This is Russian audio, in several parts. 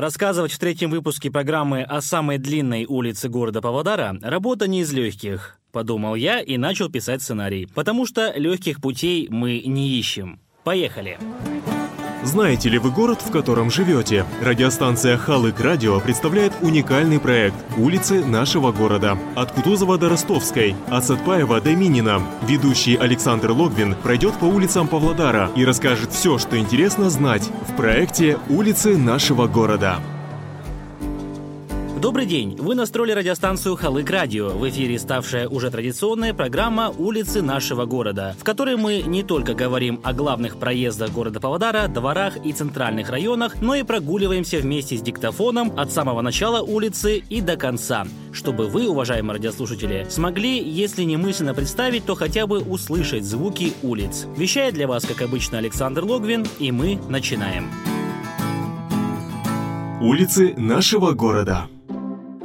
Рассказывать в третьем выпуске программы о самой длинной улице города Павлодара – работа не из легких. Подумал я и начал писать сценарий, потому что легких путей мы не ищем. Поехали! Знаете ли вы город, в котором живете? Радиостанция «Халык Радио» представляет уникальный проект «Улицы нашего города». От Кутузова до Ростовской, от Сатпаева до Минина. Ведущий Александр Логвин пройдет по улицам Павлодара и расскажет все, что интересно знать в проекте «Улицы нашего города». Добрый день! Вы настроили радиостанцию «Халык Радио». В эфире ставшая уже традиционная программа «Улицы нашего города», в которой мы не только говорим о главных проездах города Павлодара, дворах и центральных районах, но и прогуливаемся вместе с диктофоном от самого начала улицы и до конца, чтобы вы, уважаемые радиослушатели, смогли, если не мысленно представить, то хотя бы услышать звуки улиц. Вещает для вас, как обычно, Александр Логвин, и мы начинаем. Улицы нашего города.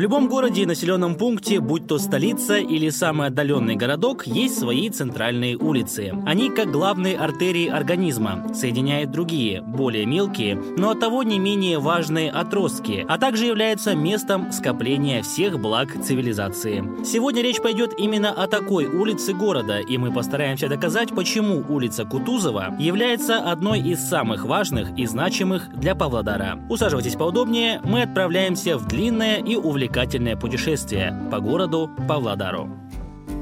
В любом городе и населенном пункте, будь то столица или самый отдаленный городок, есть свои центральные улицы. Они как главные артерии организма, соединяют другие, более мелкие, но оттого не менее важные отростки, а также являются местом скопления всех благ цивилизации. Сегодня речь пойдет именно о такой улице города, и мы постараемся доказать, почему улица Кутузова является одной из самых важных и значимых для Павлодара. Усаживайтесь поудобнее, мы отправляемся в длинное и увлекательное увлекательное путешествие по городу Павлодару.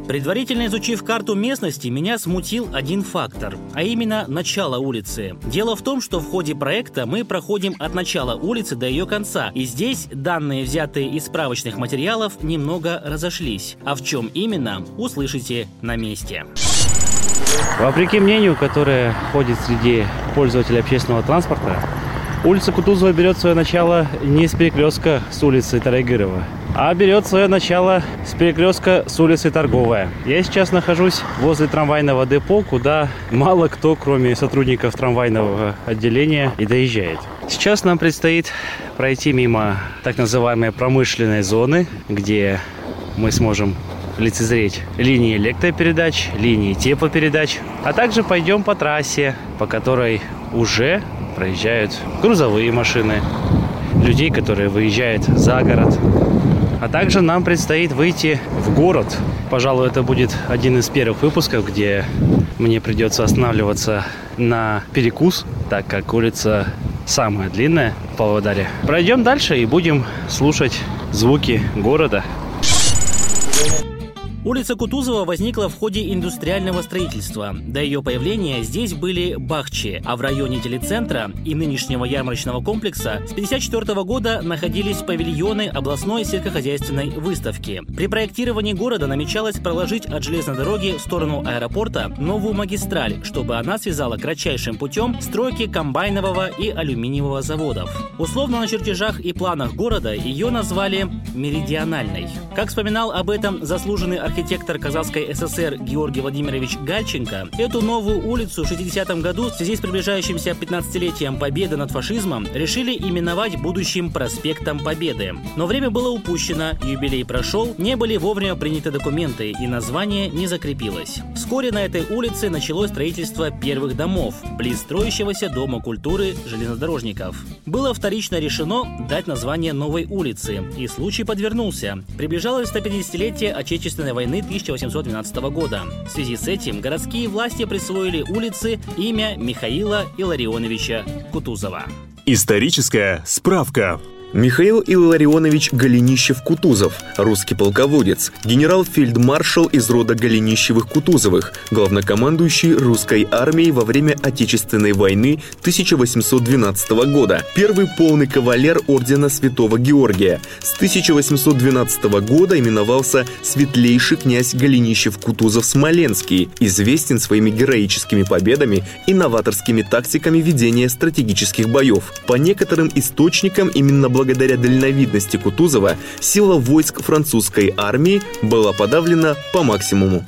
Предварительно изучив карту местности, меня смутил один фактор, а именно начало улицы. Дело в том, что в ходе проекта мы проходим от начала улицы до ее конца, и здесь данные, взятые из справочных материалов, немного разошлись. А в чем именно, услышите на месте. Вопреки мнению, которое ходит среди пользователей общественного транспорта, Улица Кутузова берет свое начало не с перекрестка с улицы Тарайгырова, а берет свое начало с перекрестка с улицы Торговая. Я сейчас нахожусь возле трамвайного депо, куда мало кто, кроме сотрудников трамвайного отделения, и доезжает. Сейчас нам предстоит пройти мимо так называемой промышленной зоны, где мы сможем лицезреть линии электропередач, линии теплопередач, а также пойдем по трассе, по которой уже проезжают грузовые машины, людей, которые выезжают за город. А также нам предстоит выйти в город. Пожалуй, это будет один из первых выпусков, где мне придется останавливаться на перекус, так как улица самая длинная в Павлодаре. Пройдем дальше и будем слушать звуки города. Улица Кутузова возникла в ходе индустриального строительства. До ее появления здесь были бахчи, а в районе телецентра и нынешнего ярмарочного комплекса с 1954 года находились павильоны областной сельскохозяйственной выставки. При проектировании города намечалось проложить от железной дороги в сторону аэропорта новую магистраль, чтобы она связала кратчайшим путем стройки комбайнового и алюминиевого заводов. Условно на чертежах и планах города ее назвали «меридиональной». Как вспоминал об этом заслуженный архитектор Казахской ССР Георгий Владимирович Гальченко, эту новую улицу в 60-м году в связи с приближающимся 15-летием Победы над фашизмом решили именовать будущим проспектом Победы. Но время было упущено, юбилей прошел, не были вовремя приняты документы и название не закрепилось. Вскоре на этой улице началось строительство первых домов, близ строящегося Дома культуры железнодорожников. Было вторично решено дать название новой улице, и случай подвернулся. Приближалось 150-летие Отечественной войны 1812 года. В связи с этим городские власти присвоили улице имя Михаила Илларионовича Кутузова. Историческая справка. Михаил Илларионович Голенищев-Кутузов, русский полководец, генерал-фельдмаршал из рода Голенищевых-Кутузовых, главнокомандующий русской армией во время Отечественной войны 1812 года, первый полный кавалер ордена Святого Георгия. С 1812 года именовался светлейший князь Голенищев-Кутузов-Смоленский, известен своими героическими победами и новаторскими тактиками ведения стратегических боев. По некоторым источникам именно благодаря дальновидности Кутузова сила войск французской армии была подавлена по максимуму.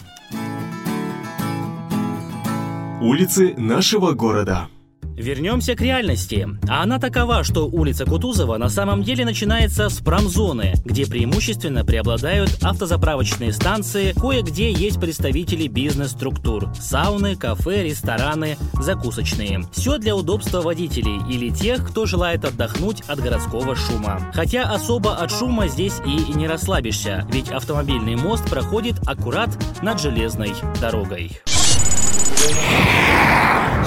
Улицы нашего города. Вернемся к реальности. А она такова, что улица Кутузова на самом деле начинается с промзоны, где преимущественно преобладают автозаправочные станции, кое-где есть представители бизнес-структур, сауны, кафе, рестораны, закусочные. Все для удобства водителей или тех, кто желает отдохнуть от городского шума. Хотя особо от шума здесь и не расслабишься, ведь автомобильный мост проходит аккурат над железной дорогой.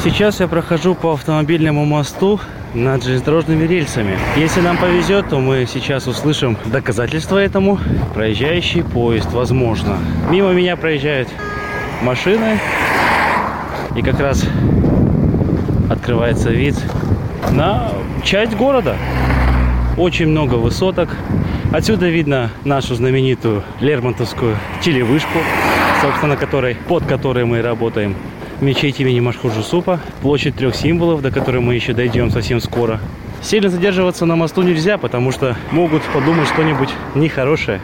Сейчас я прохожу по автомобильному мосту над железнодорожными рельсами. Если нам повезет, то мы сейчас услышим доказательства этому. Проезжающий поезд, возможно. Мимо меня проезжают машины. И как раз открывается вид на часть города. Очень много высоток. Отсюда видно нашу знаменитую Лермонтовскую телевышку, собственно, которой, под которой мы работаем мечеть имени Машхуджа Супа, площадь трех символов, до которой мы еще дойдем совсем скоро. Сильно задерживаться на мосту нельзя, потому что могут подумать что-нибудь нехорошее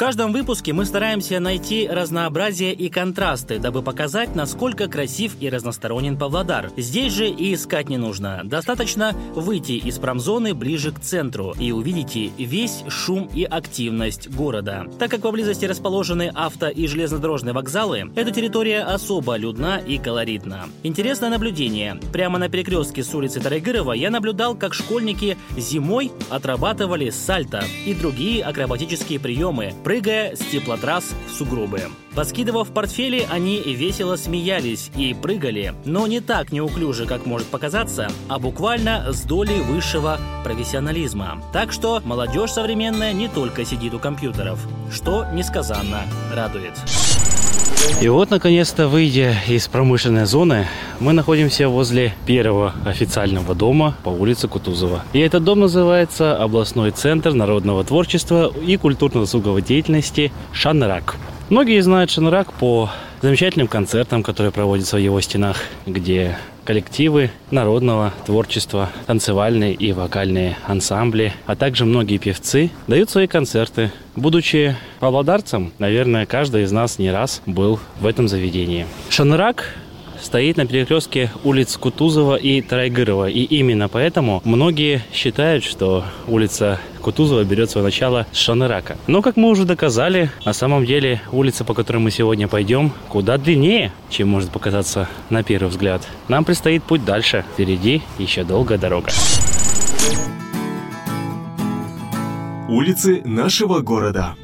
каждом выпуске мы стараемся найти разнообразие и контрасты, дабы показать, насколько красив и разносторонен Павлодар. Здесь же и искать не нужно. Достаточно выйти из промзоны ближе к центру и увидите весь шум и активность города. Так как поблизости расположены авто и железнодорожные вокзалы, эта территория особо людна и колоритна. Интересное наблюдение. Прямо на перекрестке с улицы Тарайгырова я наблюдал, как школьники зимой отрабатывали сальто и другие акробатические приемы, прыгая с теплотрасс в сугробы. Поскидывав портфели, они весело смеялись и прыгали, но не так неуклюже, как может показаться, а буквально с долей высшего профессионализма. Так что молодежь современная не только сидит у компьютеров, что несказанно радует. И вот, наконец-то, выйдя из промышленной зоны, мы находимся возле первого официального дома по улице Кутузова. И этот дом называется Областной центр народного творчества и культурно-досуговой деятельности «Шанрак». Многие знают Шанрак по замечательным концертам, которые проводятся в его стенах, где коллективы народного творчества, танцевальные и вокальные ансамбли, а также многие певцы дают свои концерты. Будучи павлодарцем, наверное, каждый из нас не раз был в этом заведении. Шанрак стоит на перекрестке улиц Кутузова и Тарайгырова. И именно поэтому многие считают, что улица Кутузова берет свое начало с Шанырака. Но, как мы уже доказали, на самом деле улица, по которой мы сегодня пойдем, куда длиннее, чем может показаться на первый взгляд. Нам предстоит путь дальше. Впереди еще долгая дорога. Улицы нашего города.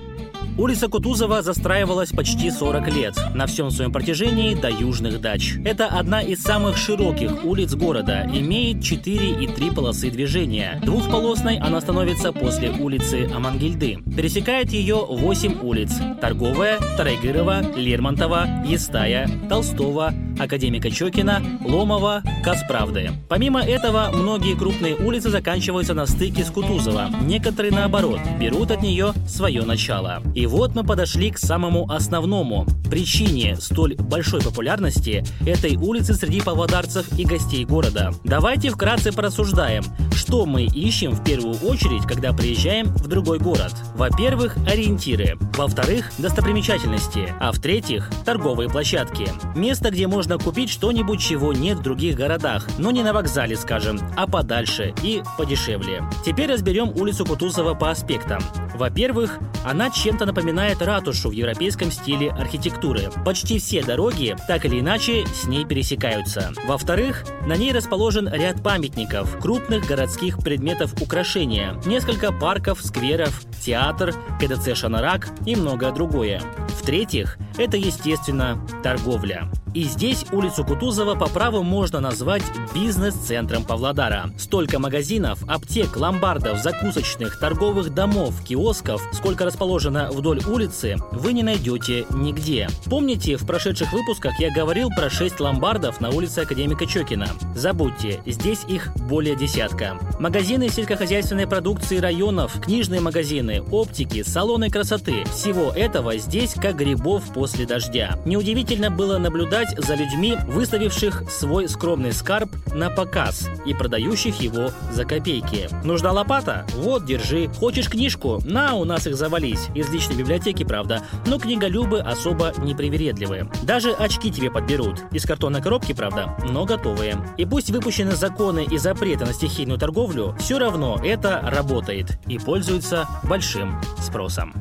Улица Кутузова застраивалась почти 40 лет, на всем своем протяжении до южных дач. Это одна из самых широких улиц города, имеет 4 и 3 полосы движения. Двухполосной она становится после улицы Амангельды. Пересекает ее 8 улиц – Торговая, Тарайгырова, Лермонтова, Естая, Толстого, Академика Чокина, Ломова, Касправды. Помимо этого, многие крупные улицы заканчиваются на стыке с Кутузова. Некоторые, наоборот, берут от нее свое начало. И вот мы подошли к самому основному – причине столь большой популярности этой улицы среди павлодарцев и гостей города. Давайте вкратце порассуждаем, что мы ищем в первую очередь, когда приезжаем в другой город. Во-первых, ориентиры. Во-вторых, достопримечательности. А в-третьих, торговые площадки. Место, где можно можно купить что-нибудь, чего нет в других городах, но не на вокзале, скажем, а подальше и подешевле. Теперь разберем улицу Кутузова по аспектам. Во-первых, она чем-то напоминает ратушу в европейском стиле архитектуры. Почти все дороги, так или иначе, с ней пересекаются. Во-вторых, на ней расположен ряд памятников, крупных городских предметов украшения, несколько парков, скверов, театр, КДЦ «Шанарак» и многое другое. В-третьих, это, естественно, торговля. И здесь улицу Кутузова по праву можно назвать бизнес-центром Павлодара. Столько магазинов, аптек, ломбардов, закусочных, торговых домов, киосков, сколько расположено вдоль улицы, вы не найдете нигде. Помните, в прошедших выпусках я говорил про 6 ломбардов на улице Академика Чокина? Забудьте, здесь их более десятка. Магазины сельскохозяйственной продукции районов, книжные магазины, оптики, салоны красоты. Всего этого здесь как грибов после дождя. Неудивительно было наблюдать, наблюдать за людьми, выставивших свой скромный скарб на показ и продающих его за копейки. Нужна лопата? Вот, держи. Хочешь книжку? На, у нас их завались. Из личной библиотеки, правда. Но книголюбы особо непривередливые. Даже очки тебе подберут. Из картонной коробки, правда, но готовые. И пусть выпущены законы и запреты на стихийную торговлю, все равно это работает и пользуется большим спросом.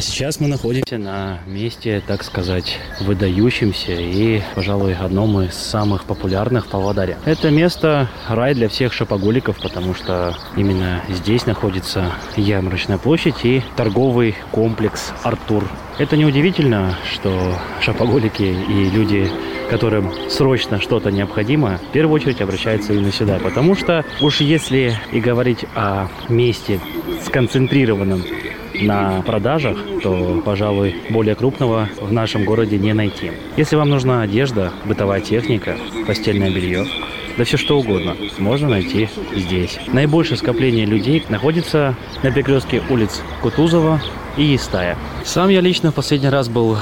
Сейчас мы находимся на месте, так сказать, выдающемся и, пожалуй, одном из самых популярных в Павлодаре. Это место рай для всех шопоголиков, потому что именно здесь находится Ярмарочная площадь и торговый комплекс «Артур». Это неудивительно, что шопоголики и люди которым срочно что-то необходимо, в первую очередь обращаются именно сюда. Потому что уж если и говорить о месте сконцентрированном на продажах, то, пожалуй, более крупного в нашем городе не найти. Если вам нужна одежда, бытовая техника, постельное белье, да все что угодно можно найти здесь. Наибольшее скопление людей находится на перекрестке улиц Кутузова и Истая. Сам я лично в последний раз был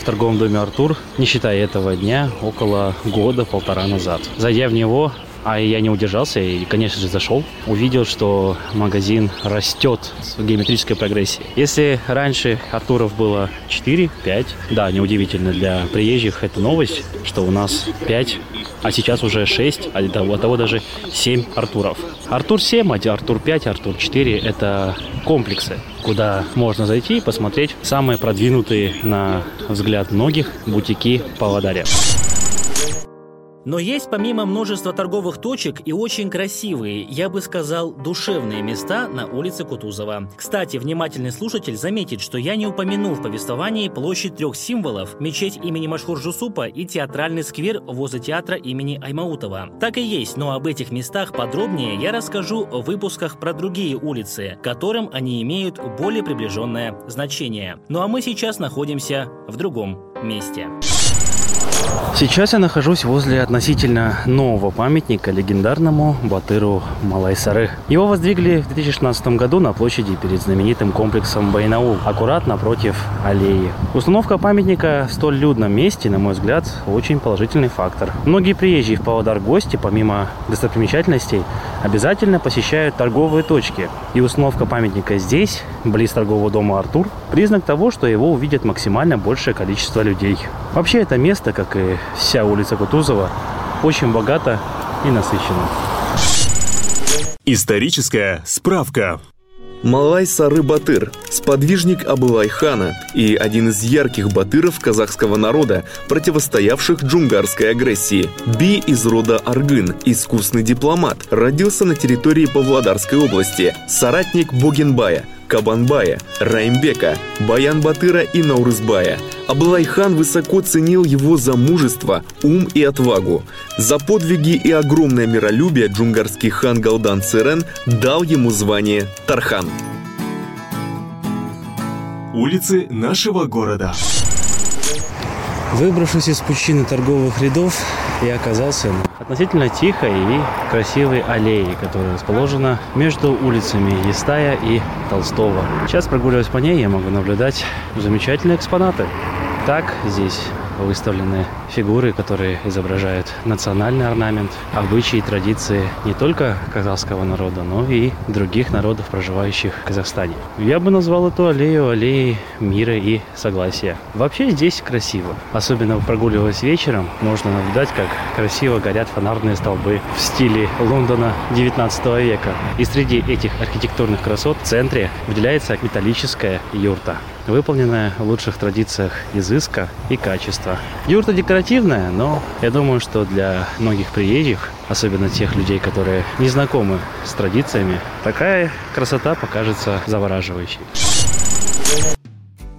в торговом доме «Артур», не считая этого дня, около года-полтора назад. Зайдя в него, а я не удержался и, конечно же, зашел. Увидел, что магазин растет в геометрической прогрессии. Если раньше Артуров было 4-5, да, неудивительно для приезжих это новость, что у нас 5, а сейчас уже 6, а до того даже 7 Артуров. Артур 7, а Артур 5, Артур 4 – это комплексы, куда можно зайти и посмотреть самые продвинутые, на взгляд многих, бутики Павлодаря. Но есть помимо множества торговых точек и очень красивые, я бы сказал, душевные места на улице Кутузова. Кстати, внимательный слушатель заметит, что я не упомянул в повествовании площадь трех символов, мечеть имени Машхур Жусупа и театральный сквер возле театра имени Аймаутова. Так и есть, но об этих местах подробнее я расскажу в выпусках про другие улицы, которым они имеют более приближенное значение. Ну а мы сейчас находимся в другом месте. Сейчас я нахожусь возле относительно нового памятника легендарному Батыру Малайсары. Его воздвигли в 2016 году на площади перед знаменитым комплексом Байнаул, аккуратно напротив аллеи. Установка памятника в столь людном месте, на мой взгляд, очень положительный фактор. Многие приезжие в Павлодар гости, помимо достопримечательностей, обязательно посещают торговые точки. И установка памятника здесь, близ торгового дома Артур, признак того, что его увидит максимально большее количество людей. Вообще это место, как и вся улица Кутузова, очень богата и насыщена. Историческая справка. Малай Сары Батыр – сподвижник Абылай-хана и один из ярких батыров казахского народа, противостоявших джунгарской агрессии. Би из рода Аргын, искусный дипломат, родился на территории Павлодарской области, соратник Богенбая – Кабанбая, Раймбека, Баян-Батыра и Наурызбая. Аблайхан высоко ценил его за мужество, ум и отвагу. За подвиги и огромное миролюбие джунгарский хан Галдан Цирен дал ему звание Тархан. Улицы нашего города. Выбравшись из пучины торговых рядов, я оказался на относительно тихой и красивой аллее, которая расположена между улицами Естая и Толстого. Сейчас прогуливаясь по ней, я могу наблюдать замечательные экспонаты. Так, здесь выставлены фигуры, которые изображают национальный орнамент, обычаи и традиции не только казахского народа, но и других народов, проживающих в Казахстане. Я бы назвал эту аллею аллеей мира и согласия. Вообще здесь красиво. Особенно прогуливаясь вечером, можно наблюдать, как красиво горят фонарные столбы в стиле Лондона 19 века. И среди этих архитектурных красот в центре выделяется металлическая юрта выполненная в лучших традициях изыска и качества. Юрта декоративная, но я думаю, что для многих приезжих, особенно тех людей, которые не знакомы с традициями, такая красота покажется завораживающей.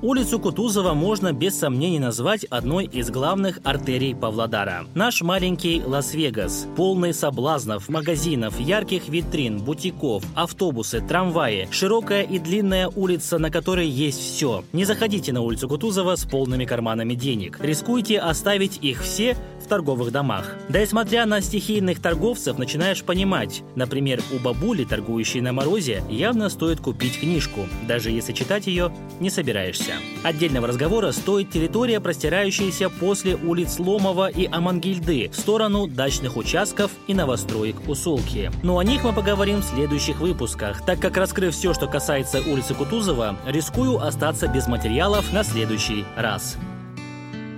Улицу Кутузова можно без сомнений назвать одной из главных артерий Павлодара. Наш маленький Лас-Вегас, полный соблазнов, магазинов, ярких витрин, бутиков, автобусы, трамваи, широкая и длинная улица, на которой есть все. Не заходите на улицу Кутузова с полными карманами денег. Рискуйте оставить их все в торговых домах. Да и смотря на стихийных торговцев, начинаешь понимать. Например, у бабули, торгующей на морозе, явно стоит купить книжку, даже если читать ее не собираешься. Остановимся. Отдельного разговора стоит территория, простирающаяся после улиц Ломова и Амангильды в сторону дачных участков и новостроек Усолки. Но о них мы поговорим в следующих выпусках, так как раскрыв все, что касается улицы Кутузова, рискую остаться без материалов на следующий раз.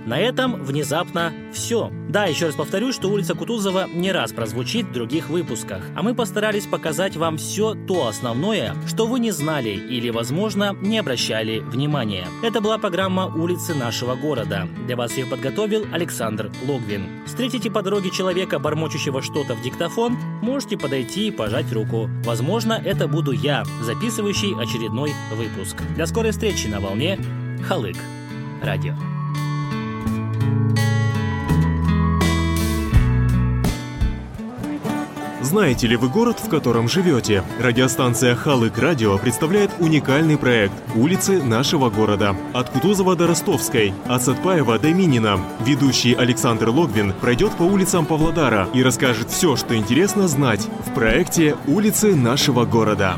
На этом внезапно все. Да, еще раз повторю, что улица Кутузова не раз прозвучит в других выпусках, а мы постарались показать вам все то основное, что вы не знали или, возможно, не обращали внимания. Это была программа «Улицы нашего города». Для вас ее подготовил Александр Логвин. Встретите по дороге человека, бормочущего что-то в диктофон, можете подойти и пожать руку. Возможно, это буду я, записывающий очередной выпуск. До скорой встречи на волне Халык. Радио. Знаете ли вы город, в котором живете? Радиостанция Халык Радио представляет уникальный проект «Улицы нашего города». От Кутузова до Ростовской, от Сатпаева до Минина. Ведущий Александр Логвин пройдет по улицам Павлодара и расскажет все, что интересно знать в проекте «Улицы нашего города».